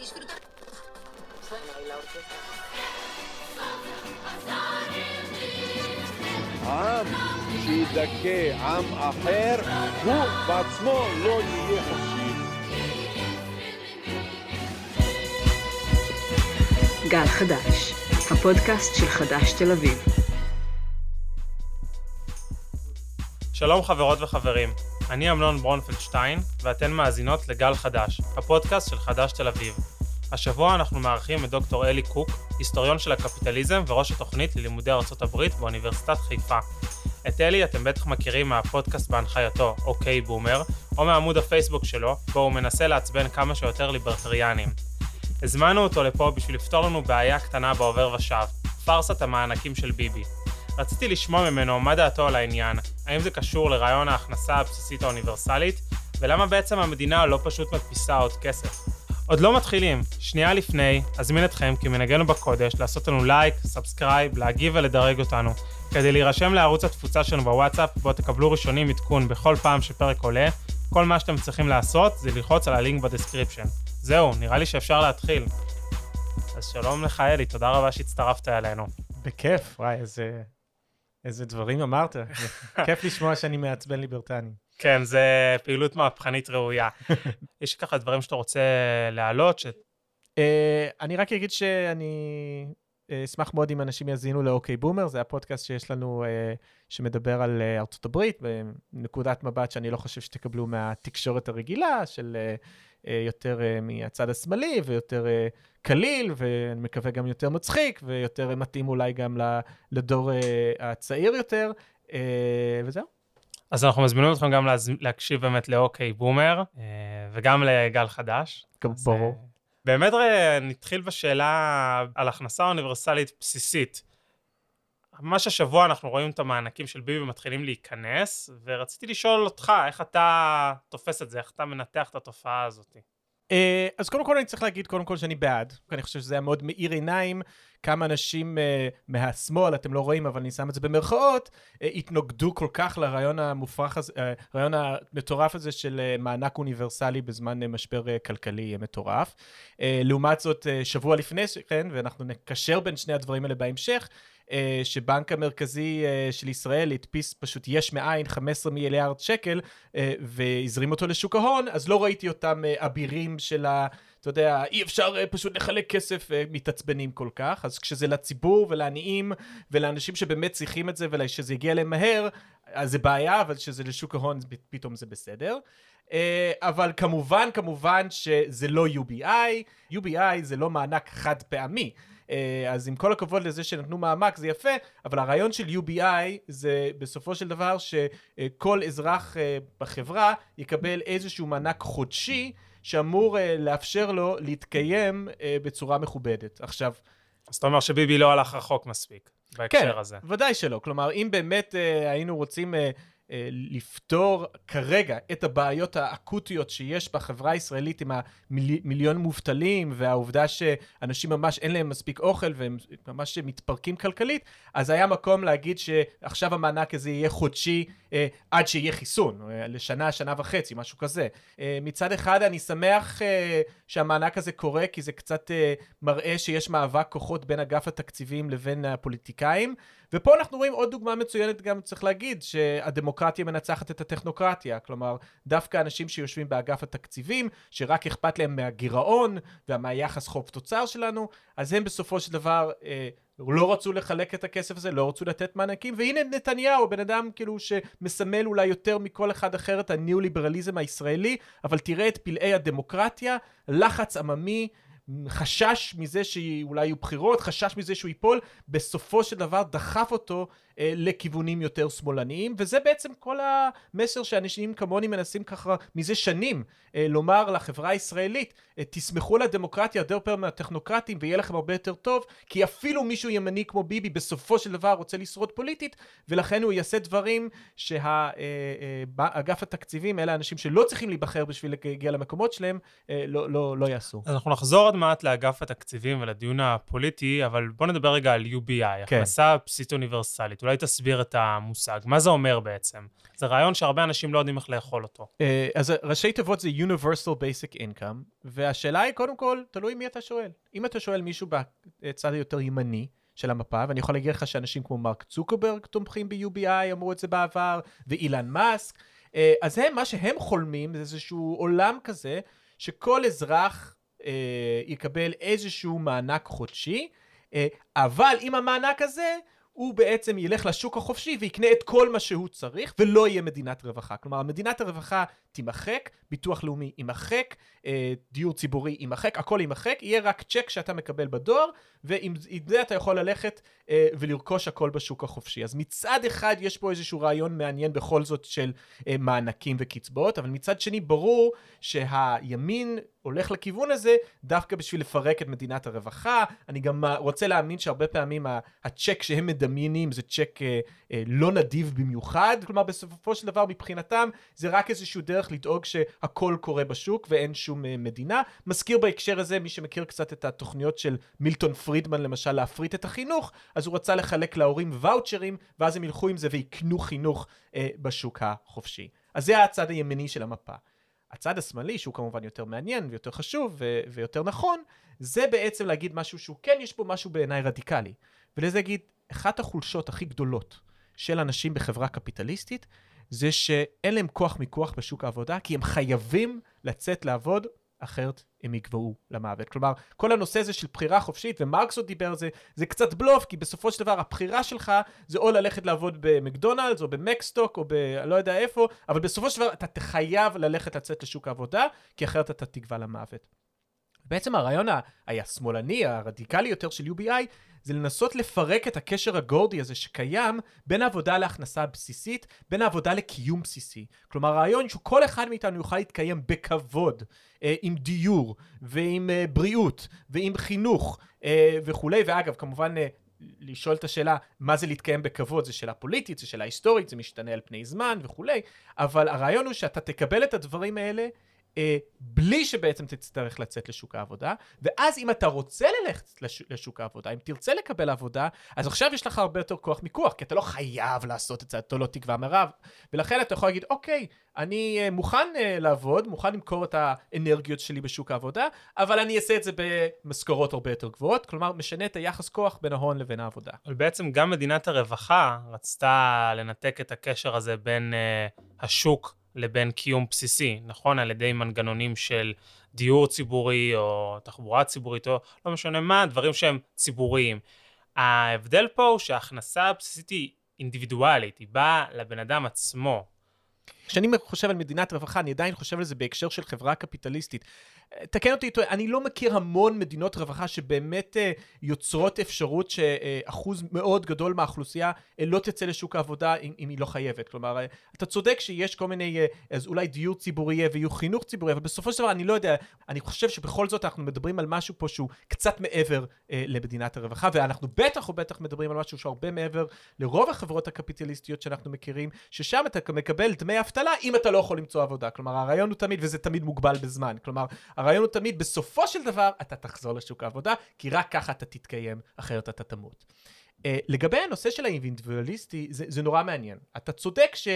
disfrutar. Suena ahí la orquesta. עם שידכא עם אחר, הוא בעצמו לא יהיה חופשי. גל חדש, הפודקאסט של חדש תל אביב. שלום חברות וחברים, אני אמנון ברונפלדשטיין, ואתן מאזינות לגל חדש, הפודקאסט של חדש תל אביב. השבוע אנחנו מארחים את דוקטור אלי קוק, היסטוריון של הקפיטליזם וראש התוכנית ללימודי הברית באוניברסיטת חיפה. את אלי אתם בטח מכירים מהפודקאסט בהנחייתו, אוקיי בומר, או מעמוד הפייסבוק שלו, בו הוא מנסה לעצבן כמה שיותר ליברטריאנים. הזמנו אותו לפה בשביל לפתור לנו בעיה קטנה בעובר ושב, פארסת המענקים של ביבי. רציתי לשמוע ממנו מה דעתו על העניין, האם זה קשור לרעיון ההכנסה הבסיסית האוניברסלית, ולמה בעצם המדינה לא פשוט מדפיסה עוד כסף. עוד לא מתחילים, שנייה לפני, אזמין אתכם כמנהגנו בקודש לעשות לנו לייק, subscribe, להגיב ולדרג אותנו, כדי להירשם לערוץ התפוצה שלנו בוואטסאפ, בו תקבלו ראשונים עדכון בכל פעם שפרק עולה, כל מה שאתם צריכים לעשות זה ללחוץ על הלינק ב description. זהו, נראה לי שאפשר להתחיל. אז שלום לך אלי, תודה רבה שהצטרפת אלינו. בכיף, וואי, איזה, איזה דברים אמרת. כיף לשמוע שאני מעצבן ליברטני. כן, זה פעילות מהפכנית ראויה. יש ככה דברים שאתה רוצה להעלות, ש... Uh, אני רק אגיד שאני uh, אשמח מאוד אם אנשים יאזינו לאוקיי בומר, זה הפודקאסט שיש לנו uh, שמדבר על uh, ארצות הברית, בנקודת מבט שאני לא חושב שתקבלו מהתקשורת הרגילה, של uh, uh, יותר uh, מהצד השמאלי ויותר uh, קליל, ואני מקווה גם יותר מצחיק, ויותר מתאים אולי גם לדור uh, הצעיר יותר, uh, וזהו. אז אנחנו מזמינים אתכם גם להז... להקשיב באמת לאוקיי בומר, uh, וגם לגל חדש. ברור. Uh, באמת נתחיל בשאלה על הכנסה אוניברסלית בסיסית. ממש השבוע אנחנו רואים את המענקים של ביבי מתחילים להיכנס, ורציתי לשאול אותך, איך אתה תופס את זה, איך אתה מנתח את התופעה הזאת? אז קודם כל אני צריך להגיד קודם כל שאני בעד, אני חושב שזה היה מאוד מאיר עיניים כמה אנשים uh, מהשמאל, אתם לא רואים, אבל אני שם את זה במרכאות, uh, התנגדו כל כך לרעיון המופרך הזה, uh, הרעיון המטורף הזה של uh, מענק אוניברסלי בזמן uh, משבר uh, כלכלי מטורף. Uh, לעומת זאת, uh, שבוע לפני כן, ואנחנו נקשר בין שני הדברים האלה בהמשך, uh, שבנק המרכזי uh, של ישראל הדפיס פשוט יש מאין 15 מיליארד שקל uh, והזרים אותו לשוק ההון, אז לא ראיתי אותם אבירים של ה... אתה יודע, אי אפשר פשוט לחלק כסף מתעצבנים כל כך, אז כשזה לציבור ולעניים ולאנשים שבאמת צריכים את זה ושזה יגיע להם מהר, אז זה בעיה, אבל כשזה לשוק ההון פתאום זה בסדר. אבל כמובן, כמובן שזה לא UBI, UBI זה לא מענק חד פעמי. Uh, אז עם כל הכבוד לזה שנתנו מעמק זה יפה, אבל הרעיון של UBI זה בסופו של דבר שכל אזרח uh, בחברה יקבל איזשהו מענק חודשי שאמור uh, לאפשר לו להתקיים בצורה מכובדת. עכשיו... אז אתה אומר שביבי לא הלך רחוק מספיק בהקשר כן, הזה. כן, ודאי שלא. כלומר, אם באמת היינו רוצים... Uh, לפתור כרגע את הבעיות האקוטיות שיש בחברה הישראלית עם המיליון מובטלים והעובדה שאנשים ממש אין להם מספיק אוכל והם ממש מתפרקים כלכלית, אז היה מקום להגיד שעכשיו המענק הזה יהיה חודשי אה, עד שיהיה חיסון, אה, לשנה, שנה וחצי, משהו כזה. אה, מצד אחד אני שמח אה, שהמענק הזה קורה כי זה קצת אה, מראה שיש מאבק כוחות בין אגף התקציבים לבין הפוליטיקאים. ופה אנחנו רואים עוד דוגמה מצוינת גם צריך להגיד שהדמוקרטיה מנצחת את הטכנוקרטיה כלומר דווקא אנשים שיושבים באגף התקציבים שרק אכפת להם מהגירעון ומהיחס חוב תוצר שלנו אז הם בסופו של דבר אה, לא רצו לחלק את הכסף הזה, לא רצו לתת מענקים, והנה נתניהו, בן אדם כאילו שמסמל אולי יותר מכל אחד אחר את הניאו-ליברליזם הישראלי, אבל תראה את פלאי הדמוקרטיה, לחץ עממי, חשש מזה שאולי יהיו בחירות, חשש מזה שהוא ייפול, בסופו של דבר דחף אותו לכיוונים יותר שמאלניים, וזה בעצם כל המסר שאנשים כמוני מנסים ככה מזה שנים אה, לומר לחברה הישראלית, אה, תסמכו על הדמוקרטיה יותר פעם מהטכנוקרטים ויהיה לכם הרבה יותר טוב, כי אפילו מישהו ימני כמו ביבי בסופו של דבר רוצה לשרוד פוליטית, ולכן הוא יעשה דברים אה, אה, התקציבים, אלה האנשים שלא צריכים להיבחר בשביל להגיע למקומות שלהם, אה, לא, לא, לא יעשו. אז אנחנו נחזור עוד מעט לאגף התקציבים ולדיון הפוליטי, אבל בוא נדבר רגע על UBI, כן. הכנסה בסיסית אוניברסלית. אולי תסביר את המושג. מה זה אומר בעצם? זה רעיון שהרבה אנשים לא יודעים איך לאכול אותו. אה, אז ראשי תיבות זה Universal Basic Income, והשאלה היא, קודם כל, תלוי מי אתה שואל. אם אתה שואל מישהו בצד היותר ימני של המפה, ואני יכול להגיד לך שאנשים כמו מרק צוקרברג תומכים ב-UBI, אמרו את זה בעבר, ואילן מאסק, אה, אז הם, מה שהם חולמים זה איזשהו עולם כזה, שכל אזרח אה, יקבל איזשהו מענק חודשי, אה, אבל עם המענק הזה, הוא בעצם ילך לשוק החופשי ויקנה את כל מה שהוא צריך, ולא יהיה מדינת רווחה. כלומר, מדינת הרווחה תימחק, ביטוח לאומי יימחק, אה, דיור ציבורי יימחק, הכל יימחק, יהיה רק צ'ק שאתה מקבל בדואר, ועם זה אתה יכול ללכת אה, ולרכוש הכל בשוק החופשי. אז מצד אחד יש פה איזשהו רעיון מעניין בכל זאת של אה, מענקים וקצבאות, אבל מצד שני ברור שהימין הולך לכיוון הזה דווקא בשביל לפרק את מדינת הרווחה. אני גם רוצה להאמין שהרבה פעמים הצ'ק שהם מדמיינים זה צ'ק אה, אה, לא נדיב במיוחד, כלומר בסופו של דבר מבחינתם זה רק איזשהו דרך לדאוג שהכל קורה בשוק ואין שום אה, מדינה. מזכיר בהקשר הזה, מי שמכיר קצת את התוכניות של מילטון פרידמן למשל להפריט את החינוך, אז הוא רצה לחלק להורים ואוצ'רים, ואז הם ילכו עם זה ויקנו חינוך אה, בשוק החופשי. אז זה הצד הימני של המפה. הצד השמאלי, שהוא כמובן יותר מעניין ויותר חשוב ו- ויותר נכון, זה בעצם להגיד משהו שהוא כן, יש פה משהו בעיניי רדיקלי. ולזה להגיד, אחת החולשות הכי גדולות של אנשים בחברה קפיטליסטית, זה שאין להם כוח מיקוח בשוק העבודה, כי הם חייבים לצאת לעבוד, אחרת הם יגבעו למוות. כלומר, כל הנושא הזה של בחירה חופשית, ומרקס עוד דיבר על זה, זה קצת בלוף, כי בסופו של דבר הבחירה שלך זה או ללכת לעבוד במקדונלדס, או במקסטוק, או בלא יודע איפה, אבל בסופו של דבר אתה תחייב ללכת לצאת לשוק העבודה, כי אחרת אתה תגבע למוות. בעצם הרעיון השמאלני, הרדיקלי יותר של UBI, זה לנסות לפרק את הקשר הגורדי הזה שקיים בין העבודה להכנסה בסיסית, בין העבודה לקיום בסיסי. כלומר, הרעיון שכל אחד מאיתנו יוכל להתקיים בכבוד, אה, עם דיור, ועם אה, בריאות, ועם חינוך, אה, וכולי, ואגב, כמובן... אה, לשאול את השאלה מה זה להתקיים בכבוד, זו שאלה פוליטית, זו שאלה היסטורית, זה משתנה על פני זמן וכולי, אבל הרעיון הוא שאתה תקבל את הדברים האלה אה, בלי שבעצם תצטרך לצאת לשוק העבודה, ואז אם אתה רוצה ללכת לש, לשוק העבודה, אם תרצה לקבל עבודה, אז עכשיו יש לך הרבה יותר כוח מיקוח, כי אתה לא חייב לעשות את זה, אתה לא תקבע מרב, ולכן אתה יכול להגיד, אוקיי, אני אה, מוכן אה, לעבוד, מוכן למכור את האנרגיות שלי בשוק העבודה, אבל אני אעשה את זה במשכורות הרבה יותר גבוהות, כלומר, משנה את היחס כוח בין ההון לבין העבודה. אבל בעצם גם מדינת הרווחה רצתה לנתק את הקשר הזה בין uh, השוק לבין קיום בסיסי, נכון? על ידי מנגנונים של דיור ציבורי או תחבורה ציבורית או לא משנה מה, דברים שהם ציבוריים. ההבדל פה הוא שההכנסה הבסיסית היא אינדיבידואלית, היא באה לבן אדם עצמו. כשאני חושב על מדינת רווחה, אני עדיין חושב על זה בהקשר של חברה קפיטליסטית. תקן אותי, אני לא מכיר המון מדינות רווחה שבאמת אה, יוצרות אפשרות שאחוז מאוד גדול מהאוכלוסייה אה, לא תצא לשוק העבודה אם, היא לא חייבת. כלומר, אה, אתה צודק שיש כל מיני, אז אולי דיור ציבורי יהיה ויהיו חינוך ציבורי, אבל בסופו של דבר אני לא יודע, אני חושב שבכל זאת אנחנו מדברים על משהו פה שהוא קצת מעבר למדינת הרווחה, ואנחנו בטח או בטח מדברים על משהו שהוא הרבה מעבר לרוב החברות הקפיטליסטיות שאנחנו מכירים, ששם אתה מקבל דמי אבטלה אם אתה לא יכול למצוא עבודה. כלומר, הרעיון הוא תמיד, וזה תמיד מוגבל בזמן. כלומר, הרעיון הוא תמיד, בסופו של דבר, אתה תחזור לשוק העבודה, כי רק ככה אתה תתקיים, אחרת אתה תמות. Uh, לגבי הנושא של האינדיבידואליסטי, זה, זה נורא מעניין. אתה צודק ש...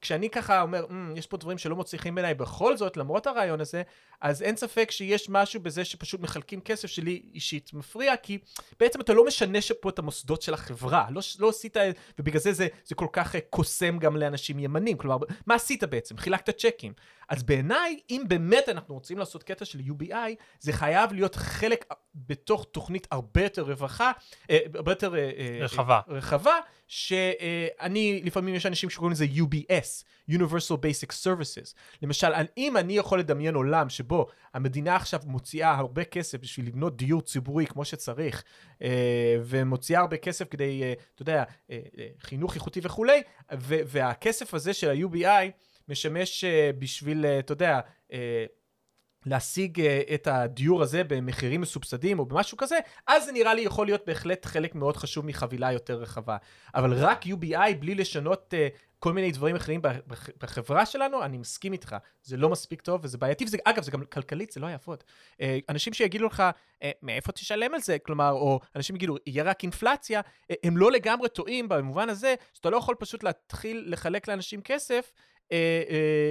כשאני ככה אומר, mm, יש פה דברים שלא מוצליחים בעיניי, בכל זאת, למרות הרעיון הזה, אז אין ספק שיש משהו בזה שפשוט מחלקים כסף שלי אישית מפריע, כי בעצם אתה לא משנה פה את המוסדות של החברה, לא, לא עשית, ובגלל זה זה, זה כל כך אה, קוסם גם לאנשים ימנים, כלומר, מה עשית בעצם? חילקת צ'קים. אז בעיניי, אם באמת אנחנו רוצים לעשות קטע של UBI, זה חייב להיות חלק בתוך תוכנית הרבה יותר רווחה, אה, הרבה יותר אה, רחבה, רחבה שאני, לפעמים יש אנשים שקוראים לזה UBS, Universal Basic Services. למשל, אם אני יכול לדמיין עולם שבו המדינה עכשיו מוציאה הרבה כסף בשביל לבנות דיור ציבורי כמו שצריך, אה, ומוציאה הרבה כסף כדי, אה, אתה יודע, אה, חינוך איכותי וכולי, והכסף הזה של ה-UBI משמש בשביל, אתה יודע, להשיג uh, את הדיור הזה במחירים מסובסדים או במשהו כזה, אז זה נראה לי יכול להיות בהחלט חלק מאוד חשוב מחבילה יותר רחבה. אבל רק UBI בלי לשנות uh, כל מיני דברים אחרים בח- בח- בחברה שלנו, אני מסכים איתך, זה לא מספיק טוב וזה בעייתי, וזה, אגב, זה גם כלכלית, זה לא יעבוד. אה, אנשים שיגידו לך, אה, מאיפה תשלם על זה? כלומר, או אנשים יגידו, יהיה רק אינפלציה, אה, הם לא לגמרי טועים במובן הזה, שאתה לא יכול פשוט להתחיל לחלק לאנשים כסף,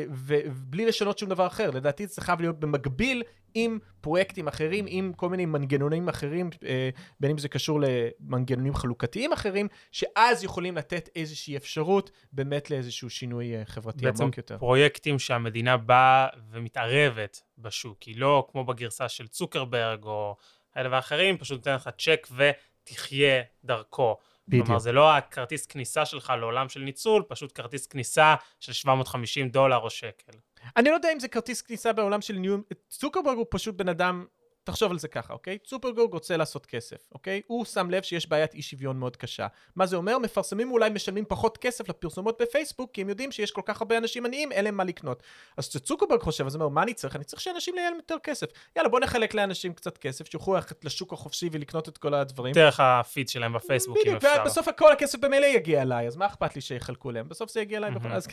ובלי לשנות שום דבר אחר. לדעתי זה חייב להיות במקביל עם פרויקטים אחרים, עם כל מיני מנגנונים אחרים, אה, בין אם זה קשור למנגנונים חלוקתיים אחרים, שאז יכולים לתת איזושהי אפשרות באמת לאיזשהו שינוי אה, חברתי בעצם עמוק יותר. פרויקטים שהמדינה באה ומתערבת בשוק, היא לא כמו בגרסה של צוקרברג או כאלה ואחרים, פשוט נותן לך צ'ק ותחיה דרכו. בדיוק. כלומר, זה לא הכרטיס כניסה שלך לעולם של ניצול, פשוט כרטיס כניסה של 750 דולר או שקל. אני לא יודע אם זה כרטיס כניסה בעולם של ניו... צוקרברג הוא פשוט בן אדם, תחשוב על זה ככה, אוקיי? צוקרברג רוצה לעשות כסף, אוקיי? הוא שם לב שיש בעיית אי שוויון מאוד קשה. מה זה אומר? מפרסמים אולי משלמים פחות כסף לפרסומות בפייסבוק, כי הם יודעים שיש כל כך הרבה אנשים עניים, אין להם מה לקנות. אז כשצוקרברג חושב, אז הוא אומר, מה אני צריך? אני צריך שאנשים יהיה להם יותר כסף. יאללה, בוא נחלק לאנשים קצת כסף, שיוכלו ללכת לשוק החופשי ולקנות את כל הדברים. דרך הפיד שלהם בפייסבוק, אם אפשר. ובסוף כל הכסף במילא יגיע אליי, אז מה אכפת לי שיחלקו להם? בסוף זה יגיע אליי בכל... מהמם. אז,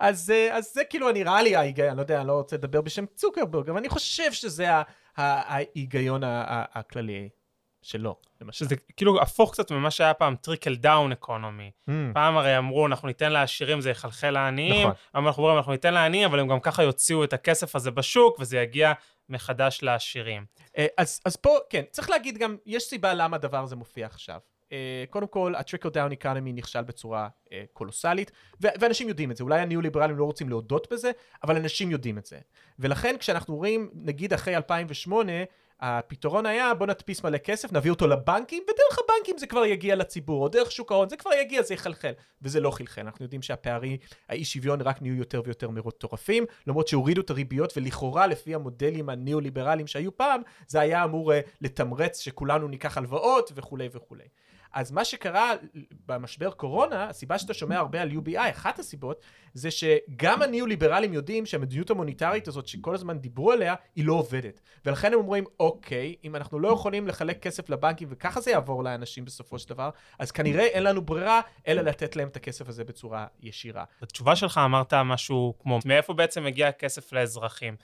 אז, אה, אז זה כאילו נראה לי ההיגיון, אני לא יודע, אני לא רוצה לדבר בשם צוקרברג, אבל אני חושב שזה ה- ה- ההיגיון הכללי שלו, למשל. שזה כאילו הפוך קצת ממה שהיה פעם trickle down economy. אממ, פעם הרי אמרו, אנחנו ניתן לעשירים, זה יחלחל לעניים, נכון. אבל אנחנו אומרים, אנחנו ניתן לעניים, אבל הם גם ככה יוציאו את הכסף הזה בשוק, וזה יגיע מחדש לעשירים. אה, אז, אז פה, כן, צריך להגיד גם, יש סיבה למה הדבר הזה מופיע עכשיו. אה, קודם כל, ה-Trickle Down Economy נכשל בצורה אה, קולוסלית, ואנשים יודעים את זה. אולי הניאו-ליברלים לא רוצים להודות בזה, אבל אנשים יודעים את זה. ולכן כשאנחנו רואים, נגיד אחרי 2008, הפתרון היה בוא נדפיס מלא כסף, נביא אותו לבנקים, ודרך הבנקים זה כבר יגיע לציבור, או דרך שוק ההון, זה כבר יגיע, זה יחלחל. וזה לא חלחל. אנחנו יודעים שהפערי, האי שוויון רק נהיו יותר ויותר מטורפים, למרות שהורידו את הריביות, ולכאורה לפי המודלים הניאו-ליברליים שהיו פעם, זה היה אמור uh, לתמרץ שכולנו ניקח הלוואות וכולי וכולי. אז מה שקרה במשבר קורונה, הסיבה שאתה שומע הרבה על UBI, אחת הסיבות, זה שגם הניאו-ליברלים יודעים שהמדיניות המוניטרית הזאת שכל הזמן דיברו עליה, היא לא עובדת. ולכן הם אומרים, אוקיי, אם אנחנו לא יכולים לחלק כסף לבנקים וככה זה יעבור לאנשים בסופו של דבר, אז כנראה אין לנו ברירה אלא לתת להם את הכסף הזה בצורה ישירה. בתשובה שלך אמרת משהו כמו, מאיפה בעצם מגיע הכסף לאזרחים?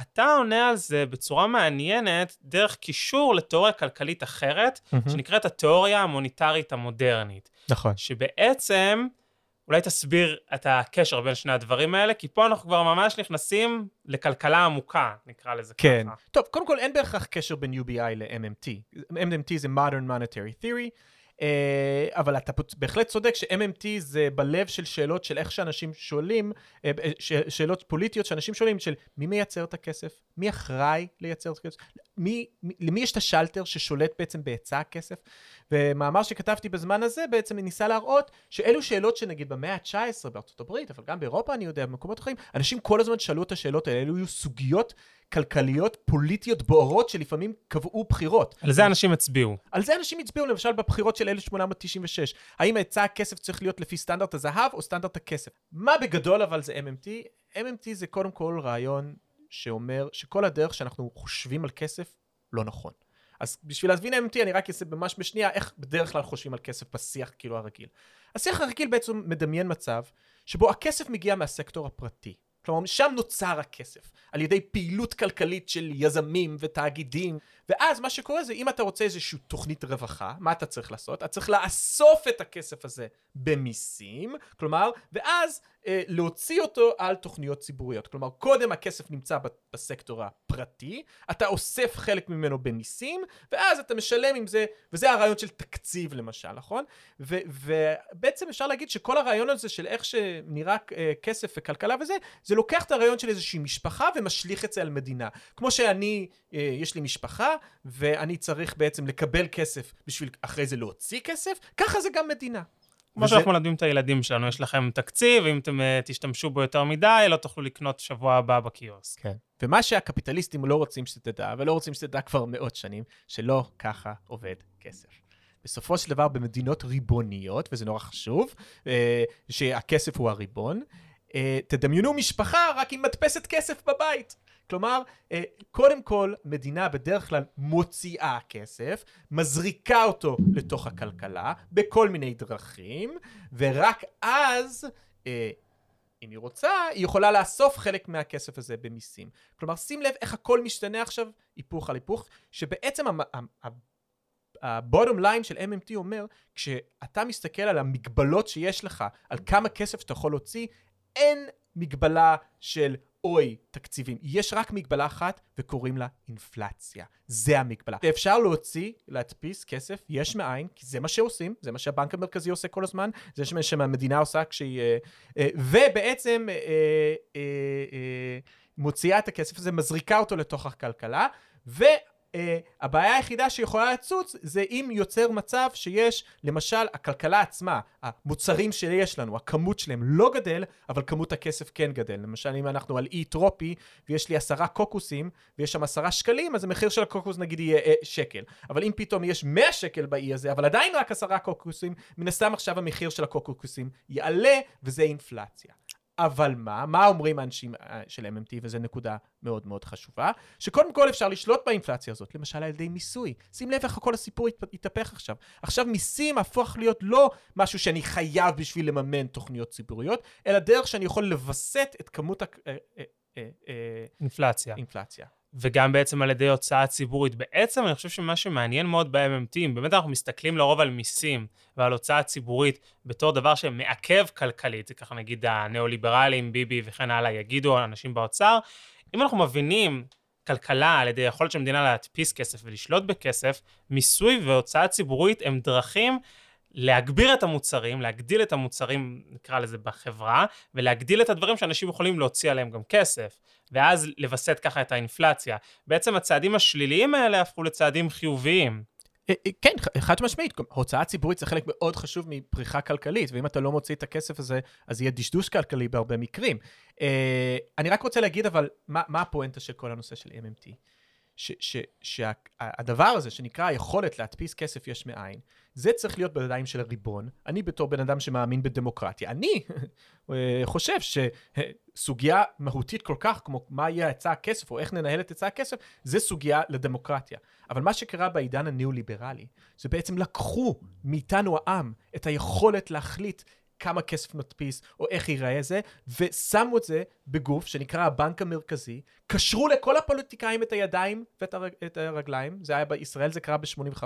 אתה עונה על זה בצורה מעניינת דרך קישור לתיאוריה כלכלית אחרת, שנקראת התיאוריה המוניטרית המודרנית. נכון. שבעצם, אולי תסביר את הקשר בין שני הדברים האלה, כי פה אנחנו כבר ממש נכנסים לכלכלה עמוקה, נקרא לזה כן. ככה. טוב, קודם כל אין בהכרח קשר בין UBI ל-MMT. MMT זה Modern Monetary Theory, אבל אתה בהחלט צודק ש-MMT זה בלב של שאלות של איך שאנשים שואלים, אה, שאלות פוליטיות שאנשים שואלים של מי מייצר את הכסף? מי אחראי לייצר את הכסף? מי, למי יש את השלטר ששולט בעצם בהיצע הכסף? ומאמר שכתבתי בזמן הזה בעצם ניסה להראות שאלו שאלות שנגיד במאה ה-19 בארצות הברית, אבל גם באירופה אני יודע, במקומות אחרים, אנשים כל הזמן שאלו את השאלות האלה, אלו היו סוגיות כלכליות, פוליטיות בוערות שלפעמים קבעו בחירות. על זה אנשים הצביעו. על זה אנשים הצביעו למשל בבחירות של 1896. האם היצע הכסף צריך להיות לפי סטנדרט הזהב או סטנדרט הכסף? מה בגדול אבל זה MMT? MMT זה קודם כל רעיון שאומר שכל הדרך שאנחנו חושבים על כסף לא נכון. אז בשביל להבין MMT אני רק אעשה ממש בשנייה איך בדרך כלל חושבים על כסף בשיח כאילו הרגיל. השיח הרגיל בעצם מדמיין מצב שבו הכסף מגיע מהסקטור הפרטי. כלומר, שם נוצר הכסף, על ידי פעילות כלכלית של יזמים ותאגידים. ואז מה שקורה זה, אם אתה רוצה איזושהי תוכנית רווחה, מה אתה צריך לעשות? אתה צריך לאסוף את הכסף הזה במיסים, כלומר, ואז להוציא אותו על תוכניות ציבוריות. כלומר, קודם הכסף נמצא בסקטור הפרטי, אתה אוסף חלק ממנו במיסים, ואז אתה משלם עם זה, וזה הרעיון של תקציב למשל, נכון? ו- ובעצם אפשר להגיד שכל הרעיון הזה של איך שנראה אה, כסף וכלכלה וזה, זה לוקח את הרעיון של איזושהי משפחה ומשליך את זה על מדינה. כמו שאני, אה, יש לי משפחה, ואני צריך בעצם לקבל כסף בשביל אחרי זה להוציא כסף, ככה זה גם מדינה. כמו וזה- שאנחנו מלמדים את הילדים שלנו, יש לכם תקציב, אם אתם אה, תשתמשו בו יותר מדי, לא תוכלו לקנות שבוע הבא בקיוסק. כן. ומה שהקפיטליסטים לא רוצים שתדע, ולא רוצים שתדע כבר מאות שנים, שלא ככה עובד כסף. בסופו של דבר במדינות ריבוניות, וזה נורא חשוב, אה, שהכסף הוא הריבון, אה, תדמיינו משפחה רק עם מדפסת כסף בבית. כלומר, אה, קודם כל, מדינה בדרך כלל מוציאה כסף, מזריקה אותו לתוך הכלכלה בכל מיני דרכים, ורק אז, אה, אם היא רוצה, היא יכולה לאסוף חלק מהכסף הזה במיסים. כלומר, שים לב איך הכל משתנה עכשיו, היפוך על היפוך, שבעצם הבוטום ליין של MMT אומר, כשאתה מסתכל על המגבלות שיש לך, על כמה כסף שאתה יכול להוציא, אין מגבלה של אוי, תקציבים. יש רק מגבלה אחת, וקוראים לה אינפלציה. זה המגבלה. אפשר להוציא, להדפיס כסף יש מאין, כי זה מה שעושים, זה מה שהבנק המרכזי עושה כל הזמן, זה מה שהמדינה עושה כשהיא... אה, אה, ובעצם אה, מוציאה את הכסף הזה, מזריקה אותו לתוך הכלכלה, ו... Uh, הבעיה היחידה שיכולה לצוץ זה אם יוצר מצב שיש למשל הכלכלה עצמה, המוצרים שיש לנו, הכמות שלהם לא גדל, אבל כמות הכסף כן גדל. למשל אם אנחנו על אי טרופי ויש לי עשרה קוקוסים ויש שם עשרה שקלים, אז המחיר של הקוקוס נגיד יהיה uh, שקל. אבל אם פתאום יש 100 שקל באי הזה, אבל עדיין רק עשרה קוקוסים, מן הסתם עכשיו המחיר של הקוקוסים יעלה וזה אינפלציה. אבל מה? מה אומרים האנשים אה, של MMT, וזו נקודה מאוד מאוד חשובה? שקודם כל אפשר לשלוט באינפלציה הזאת, למשל על ידי מיסוי. שים לב איך כל הסיפור ית, יתהפך עכשיו. עכשיו מיסים הפוך להיות לא משהו שאני חייב בשביל לממן תוכניות ציבוריות, אלא דרך שאני יכול לווסת את כמות אינפלציה. האינפלציה. וגם בעצם על ידי הוצאה ציבורית. בעצם אני חושב שמה שמעניין מאוד ב-MMT, אם באמת אנחנו מסתכלים לרוב על מיסים ועל הוצאה ציבורית בתור דבר שמעכב כלכלית, זה ככה נגיד הניאו-ליברלים, ביבי וכן הלאה, יגידו אנשים באוצר, אם אנחנו מבינים כלכלה על ידי יכולת של מדינה להדפיס כסף ולשלוט בכסף, מיסוי והוצאה ציבורית הם דרכים להגביר את המוצרים, להגדיל את המוצרים, נקרא לזה, בחברה, ולהגדיל את הדברים שאנשים יכולים להוציא עליהם גם כסף, ואז לווסת ככה את האינפלציה. בעצם הצעדים השליליים האלה הפכו לצעדים חיוביים. אה, כן, חד משמעית, הוצאה ציבורית זה חלק מאוד חשוב מפריחה כלכלית, ואם אתה לא מוציא את הכסף הזה, אז יהיה דשדוש כלכלי בהרבה מקרים. אני רק רוצה להגיד, אבל, מה, מה הפואנטה של כל הנושא של MMT? שהדבר הזה שנקרא היכולת להדפיס כסף יש מאין, זה צריך להיות בידיים של הריבון. אני בתור בן אדם שמאמין בדמוקרטיה, אני חושב שסוגיה מהותית כל כך כמו מה יהיה היצע הכסף או איך ננהל את היצע הכסף, זה סוגיה לדמוקרטיה. אבל מה שקרה בעידן הניאו-ליברלי, זה בעצם לקחו מאיתנו העם את היכולת להחליט כמה כסף נדפיס, או איך ייראה זה, ושמו את זה בגוף שנקרא הבנק המרכזי, קשרו לכל הפוליטיקאים את הידיים ואת הרג, את הרגליים, זה היה בישראל, זה קרה ב-85,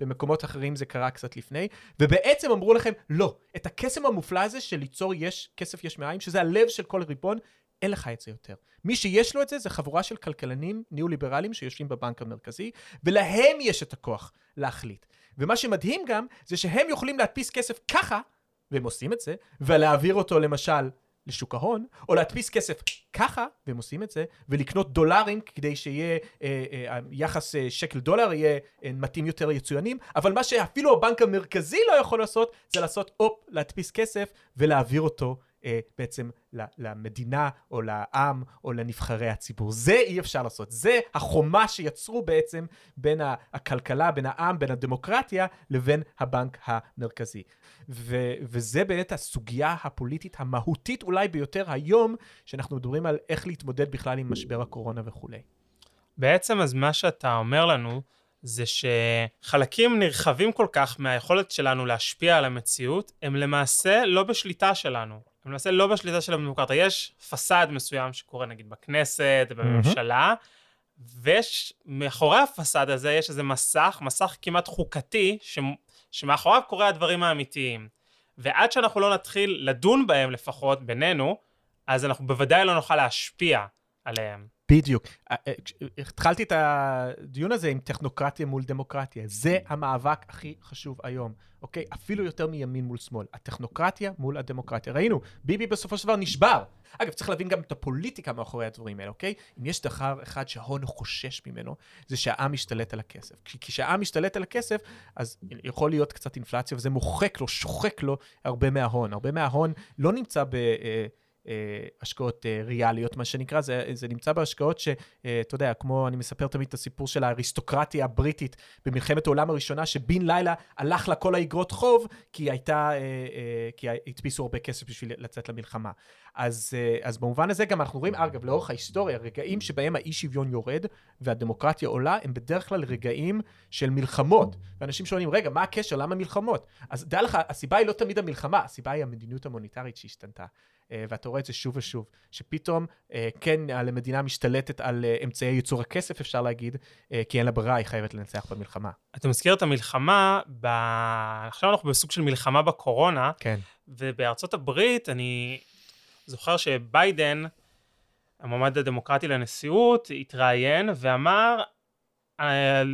במקומות אחרים זה קרה קצת לפני, ובעצם אמרו לכם, לא, את הקסם המופלא הזה של ליצור יש, כסף יש מאין, שזה הלב של כל ריבון, אין לך את זה יותר. מי שיש לו את זה, זה חבורה של כלכלנים ניאו-ליברליים שיושבים בבנק המרכזי, ולהם יש את הכוח להחליט. ומה שמדהים גם, זה שהם יכולים להדפיס כסף ככה, והם עושים את זה, ולהעביר אותו למשל לשוק ההון, או להדפיס כסף ככה, והם עושים את זה, ולקנות דולרים כדי שיהיה, אה, אה, יחס אה, שקל דולר יהיה אה, מתאים יותר ליצואנים, אבל מה שאפילו הבנק המרכזי לא יכול לעשות, זה לעשות הופ, להדפיס כסף ולהעביר אותו בעצם למדינה או לעם או לנבחרי הציבור. זה אי אפשר לעשות. זה החומה שיצרו בעצם בין הכלכלה, בין העם, בין הדמוקרטיה לבין הבנק המרכזי. ו- וזה באמת הסוגיה הפוליטית המהותית אולי ביותר היום, שאנחנו מדברים על איך להתמודד בכלל עם משבר הקורונה וכולי. בעצם אז מה שאתה אומר לנו, זה שחלקים נרחבים כל כך מהיכולת שלנו להשפיע על המציאות, הם למעשה לא בשליטה שלנו. הם למעשה לא בשליטה של הדמוקרטיה. יש פסאד מסוים שקורה נגיד בכנסת, בממשלה. ויש, מאחורי הפסאד הזה יש איזה מסך, מסך כמעט חוקתי, ש, שמאחוריו קורה הדברים האמיתיים. ועד שאנחנו לא נתחיל לדון בהם לפחות בינינו, אז אנחנו בוודאי לא נוכל להשפיע עליהם. בדיוק. אה, אה, התחלתי את הדיון הזה עם טכנוקרטיה מול דמוקרטיה. זה המאבק הכי חשוב היום, אוקיי? אפילו יותר מימין מול שמאל. הטכנוקרטיה מול הדמוקרטיה. ראינו, ביבי בסופו של דבר נשבר. אגב, צריך להבין גם את הפוליטיקה מאחורי הדברים האלה, אוקיי? אם יש דבר אחד שההון חושש ממנו, זה שהעם משתלט על הכסף. כי כשהעם משתלט על הכסף, אז יכול להיות קצת אינפלציה, וזה מוחק לו, שוחק לו הרבה מההון. הרבה מההון לא נמצא ב... אה, אה, השקעות אה, ריאליות, מה שנקרא, זה, זה נמצא בהשקעות שאתה יודע, כמו אני מספר תמיד את הסיפור של האריסטוקרטיה הבריטית במלחמת העולם הראשונה, שבן לילה הלך לה כל האגרות חוב, כי הייתה, כי הדפיסו הרבה כסף בשביל לצאת למלחמה. אז, אז במובן הזה גם אנחנו רואים, אגב, לאורך ההיסטוריה, רגעים שבהם האי שוויון יורד והדמוקרטיה עולה, הם בדרך כלל רגעים של מלחמות. ואנשים שואלים, רגע, מה הקשר? למה מלחמות? אז דע לך, הסיבה היא לא תמיד המלחמה, הסיבה היא המדיניות המוניטרית שהשתנתה. אה, ואתה רואה את זה שוב ושוב, שפתאום אה, כן המדינה משתלטת על אה, אמצעי ייצור הכסף, אפשר להגיד, כי אין לה ברירה, היא חייבת לנצח במלחמה. אתה מזכיר את המלחמה, ב... עכשיו אנחנו בסוג של מלחמה בקורונה, כן. ובארצות הברית אני זוכר שביידן, המועמד הדמוקרטי לנשיאות, התראיין ואמר,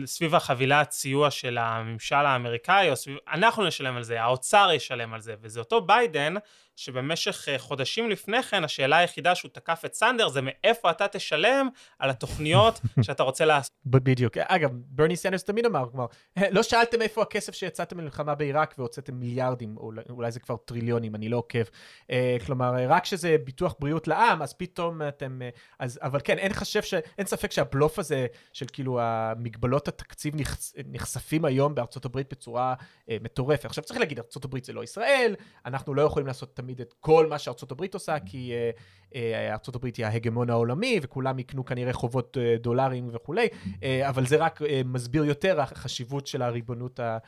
סביב החבילת סיוע של הממשל האמריקאי, או סביב, אנחנו נשלם על זה, האוצר ישלם על זה, וזה אותו ביידן שבמשך אה, חודשים לפני כן השאלה היחידה שהוא תקף את סנדרס זה מאיפה אתה תשלם על התוכניות שאתה רוצה לעשות. בדיוק. אגב, ברני סנדרס תמיד אמר, כלומר, לא שאלתם איפה הכסף שיצאתם ממלחמה בעיראק והוצאתם מיליארדים, או אולי זה כבר טריליונים, אני לא עוקב. אה, כלומר, רק שזה ביטוח בריאות לעם, אז פתאום אתם... אה, אז, אבל כן, אין חשב ש... אין ספק שהבלוף הזה של כאילו המגבלות התקציב נחש... נחשפים היום בארצות הברית בצורה אה, מטורפת. עכשיו צריך להגיד, ארצות הברית זה לא ישראל, אנחנו לא יכולים לעשות תמיד את כל מה שארצות הברית עושה, כי uh, uh, ארצות הברית היא ההגמון העולמי, וכולם יקנו כנראה חובות uh, דולרים וכולי, uh, אבל זה רק uh, מסביר יותר החשיבות של הריבונות ה...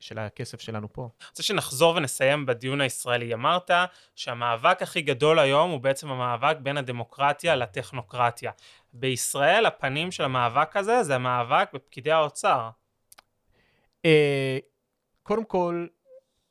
של הכסף שלנו פה. אני רוצה שנחזור ונסיים בדיון הישראלי. אמרת שהמאבק הכי גדול היום הוא בעצם המאבק בין הדמוקרטיה לטכנוקרטיה. בישראל הפנים של המאבק הזה זה המאבק בפקידי האוצר. קודם כל,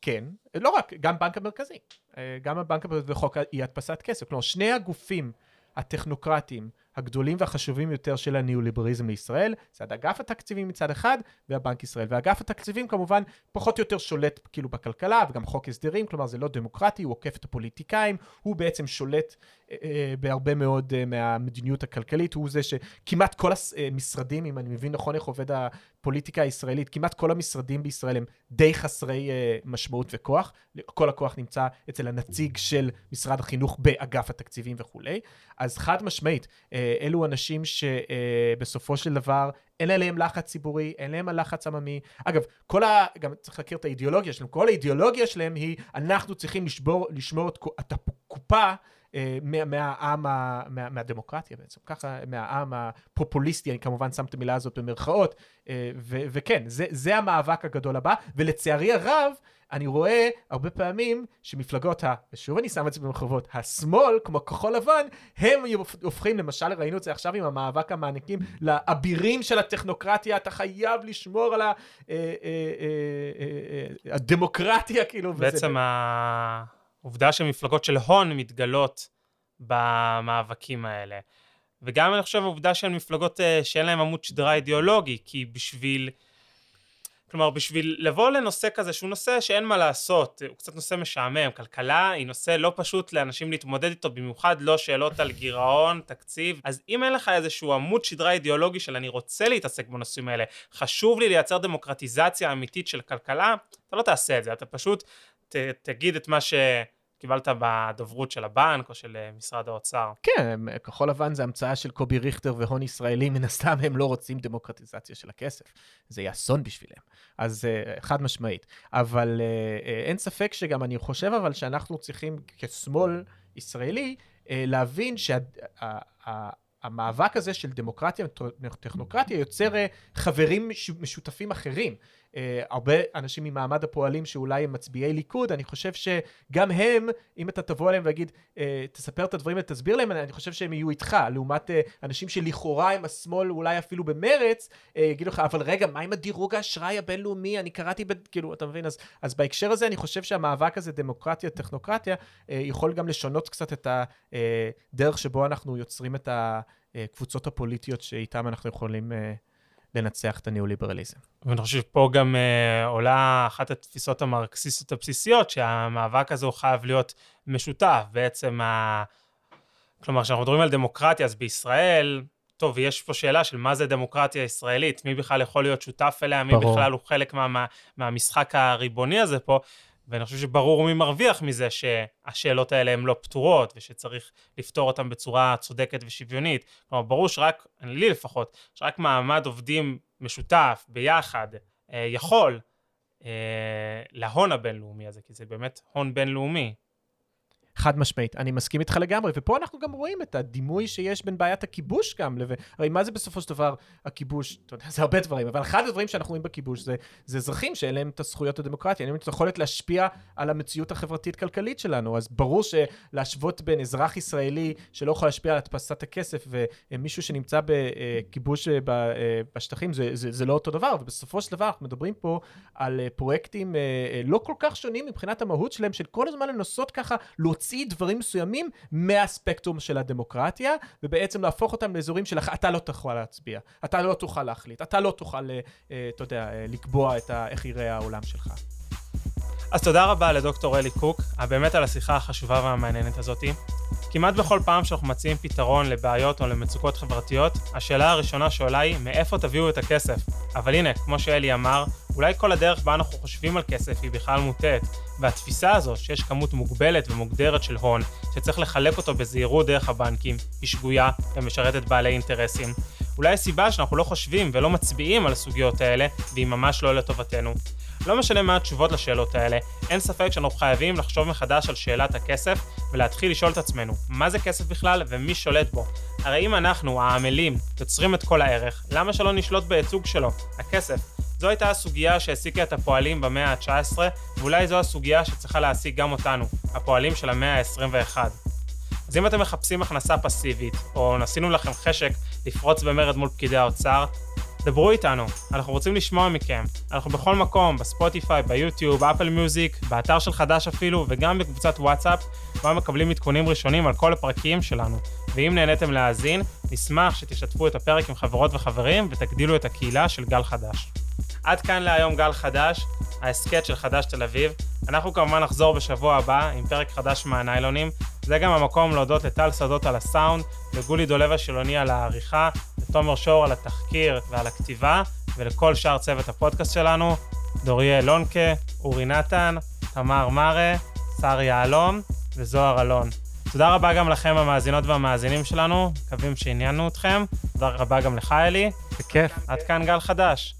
כן, לא רק, גם בנק המרכזי, אה, גם הבנק המרכזי וחוק אי הדפסת כסף, כלומר שני הגופים הטכנוקרטיים הגדולים והחשובים יותר של הניאו-ליברליזם לישראל, זה אגף התקציבים מצד אחד והבנק ישראל. ואגף התקציבים כמובן פחות או יותר שולט כאילו בכלכלה וגם חוק הסדרים, כלומר זה לא דמוקרטי, הוא עוקף את הפוליטיקאים, הוא בעצם שולט אה, אה בהרבה מאוד אה, מהמדיניות הכלכלית, הוא זה שכמעט כל המשרדים, אם אני מבין נכון איך עובד הפוליטיקה הישראלית, כמעט כל המשרדים בישראל הם די חסרי אה, משמעות וכוח, כל הכוח נמצא אצל הנציג של משרד החינוך באגף התקציבים וכולי, אז חד משמעית, אה, אלו אנשים שבסופו של דבר אין עליהם לחץ ציבורי, אין להם הלחץ עממי. אגב, כל ה... גם צריך להכיר את האידיאולוגיה שלהם, כל האידיאולוגיה שלהם היא, אנחנו צריכים לשבור, לשמור את הקופה אה, מהעם, מה, מהדמוקרטיה בעצם, ככה מהעם הפופוליסטי, אני כמובן שם את המילה הזאת במרכאות, אה, ו, וכן, זה, זה המאבק הגדול הבא, ולצערי הרב, אני רואה הרבה פעמים שמפלגות ה... ושוב אני שם את זה במחובות, השמאל, כמו כחול לבן, הם הופכים, למשל ראינו את זה עכשיו עם המאבק המעניקים לאבירים של הטכנוקרטיה, אתה חייב לשמור על ה... אה, הדמוקרטיה, כאילו. בעצם וזה... העובדה שמפלגות של הון מתגלות במאבקים האלה. וגם אני חושב העובדה שהן מפלגות אה, שאין להן עמוד שדרה אידיאולוגי, כי בשביל... כלומר, בשביל לבוא לנושא כזה שהוא נושא שאין מה לעשות, הוא קצת נושא משעמם, כלכלה היא נושא לא פשוט לאנשים להתמודד איתו, במיוחד לא שאלות על גירעון, תקציב, אז אם אין לך איזשהו עמוד שדרה אידיאולוגי של אני רוצה להתעסק בנושאים האלה, חשוב לי לייצר דמוקרטיזציה אמיתית של כלכלה, אתה לא תעשה את זה, אתה פשוט ת, תגיד את מה ש... קיבלת בדוברות של הבנק או של אה, משרד האוצר. כן, כחול לבן זה המצאה של קובי ריכטר והון ישראלי, מן הסתם הם לא רוצים דמוקרטיזציה של הכסף. זה יהיה אסון בשבילם. אז אה, חד משמעית. אבל אה, אין ספק שגם אני חושב אבל שאנחנו צריכים כשמאל ישראלי להבין שהמאבק הזה של דמוקרטיה וטכנוקרטיה יוצר חברים משותפים אחרים. Uh, הרבה אנשים ממעמד הפועלים שאולי הם מצביעי ליכוד, אני חושב שגם הם, אם אתה תבוא אליהם ויגיד, uh, תספר את הדברים ותסביר להם, אני חושב שהם יהיו איתך, לעומת uh, אנשים שלכאורה הם השמאל, אולי אפילו במרץ, יגידו לך, אבל רגע, מה עם הדירוג האשראי הבינלאומי? אני קראתי, ב... כאילו, אתה מבין? אז, אז בהקשר הזה, אני חושב שהמאבק הזה, דמוקרטיה, טכנוקרטיה, יכול גם לשנות קצת את הדרך שבו אנחנו יוצרים את הקבוצות הפוליטיות שאיתן אנחנו יכולים... לנצח את הניאו-ליברליזם. ואני חושב שפה גם אה, עולה אחת התפיסות המרקסיסטיות הבסיסיות, שהמאבק הזה הוא חייב להיות משותף. בעצם, ה... כלומר, כשאנחנו מדברים על דמוקרטיה, אז בישראל, טוב, יש פה שאלה של מה זה דמוקרטיה ישראלית, מי בכלל יכול להיות שותף אליה, מי ברור. בכלל הוא חלק מה, מה, מהמשחק הריבוני הזה פה, ואני חושב שברור מי מרוויח מזה שהשאלות האלה הן לא פתורות, ושצריך לפתור אותן בצורה צודקת ושוויונית. כלומר, ברור שרק, לי לפחות, שרק מעמד עובדים משותף, ביחד, אה, יכול אה, להון הבינלאומי הזה, כי זה באמת הון בינלאומי. חד משמעית, אני מסכים איתך לגמרי, ופה אנחנו גם רואים את הדימוי שיש בין בעיית הכיבוש גם לבין, הרי מה זה בסופו של דבר הכיבוש, אתה יודע, זה הרבה דברים, אבל אחד הדברים שאנחנו רואים בכיבוש זה, זה אזרחים שאין להם את הזכויות הדמוקרטיות, אין להם את היכולת להשפיע על המציאות החברתית-כלכלית שלנו, אז ברור שלהשוות בין אזרח ישראלי שלא יכול להשפיע על הדפסת הכסף ומישהו שנמצא בכיבוש אה, אה, בשטחים, זה, זה, זה לא אותו דבר, ובסופו של דבר אנחנו מדברים פה על אה, פרויקטים לא כל כך שונים מבחינת המהות שלהם, של כל הזמן לנסות ככה להוציא דברים מסוימים מהספקטרום של הדמוקרטיה, ובעצם להפוך אותם לאזורים של אתה לא תוכל להצביע, אתה לא תוכל להחליט, אתה לא תוכל, אה, אה, אתה יודע, אה, לקבוע את ה, איך יראה העולם שלך. אז תודה רבה לדוקטור אלי קוק, באמת על השיחה החשובה והמעניינת הזאתי. כמעט בכל פעם שאנחנו מציעים פתרון לבעיות או למצוקות חברתיות, השאלה הראשונה שעולה היא מאיפה תביאו את הכסף. אבל הנה, כמו שאלי אמר, אולי כל הדרך בה אנחנו חושבים על כסף היא בכלל מוטעת, והתפיסה הזו שיש כמות מוגבלת ומוגדרת של הון, שצריך לחלק אותו בזהירות דרך הבנקים, היא שגויה ומשרתת בעלי אינטרסים. אולי הסיבה שאנחנו לא חושבים ולא מצביעים על הסוגיות האלה, והיא ממש לא לטובתנו. לא משנה מה התשובות לשאלות האלה, אין ספק שאנחנו חייבים לחשוב מחדש על שאלת הכסף ולהתחיל לשאול את עצמנו, מה זה כסף בכלל ומי שולט בו? הרי אם אנחנו, העמלים, יוצרים את כל הערך, למה שלא נשלוט בייצוג שלו, הכסף? זו הייתה הסוגיה שהעסיקה את הפועלים במאה ה-19, ואולי זו הסוגיה שצריכה להעסיק גם אותנו, הפועלים של המאה ה-21. אז אם אתם מחפשים הכנסה פסיבית, או ניסינו לכם חשק לפרוץ במרד מול פקידי האוצר, דברו איתנו, אנחנו רוצים לשמוע מכם. אנחנו בכל מקום, בספוטיפיי, ביוטיוב, אפל מיוזיק, באתר של חדש אפילו, וגם בקבוצת וואטסאפ, בה מקבלים עדכונים ראשונים על כל הפרקים שלנו. ואם נהניתם להאזין, נשמח שתשתפו את הפרק עם חברות וחברים ותגדילו את הקהילה של גל חדש. עד כאן להיום גל חדש, ההסכת של חדש תל אביב. אנחנו כמובן נחזור בשבוע הבא עם פרק חדש מהניילונים. זה גם המקום להודות לטל שדות על הסאונד, לגולי דולב השילוני על העריכה, לתומר שור על התחקיר ועל הכתיבה, ולכל שאר צוות הפודקאסט שלנו, דוריה לונקה, אורי נתן, תמר מרה, שר יהלום וזוהר אלון. תודה רבה גם לכם המאזינות והמאזינים שלנו, מקווים שעניינו אתכם. תודה רבה גם לך אלי. בכיף. עד כאן גל חדש.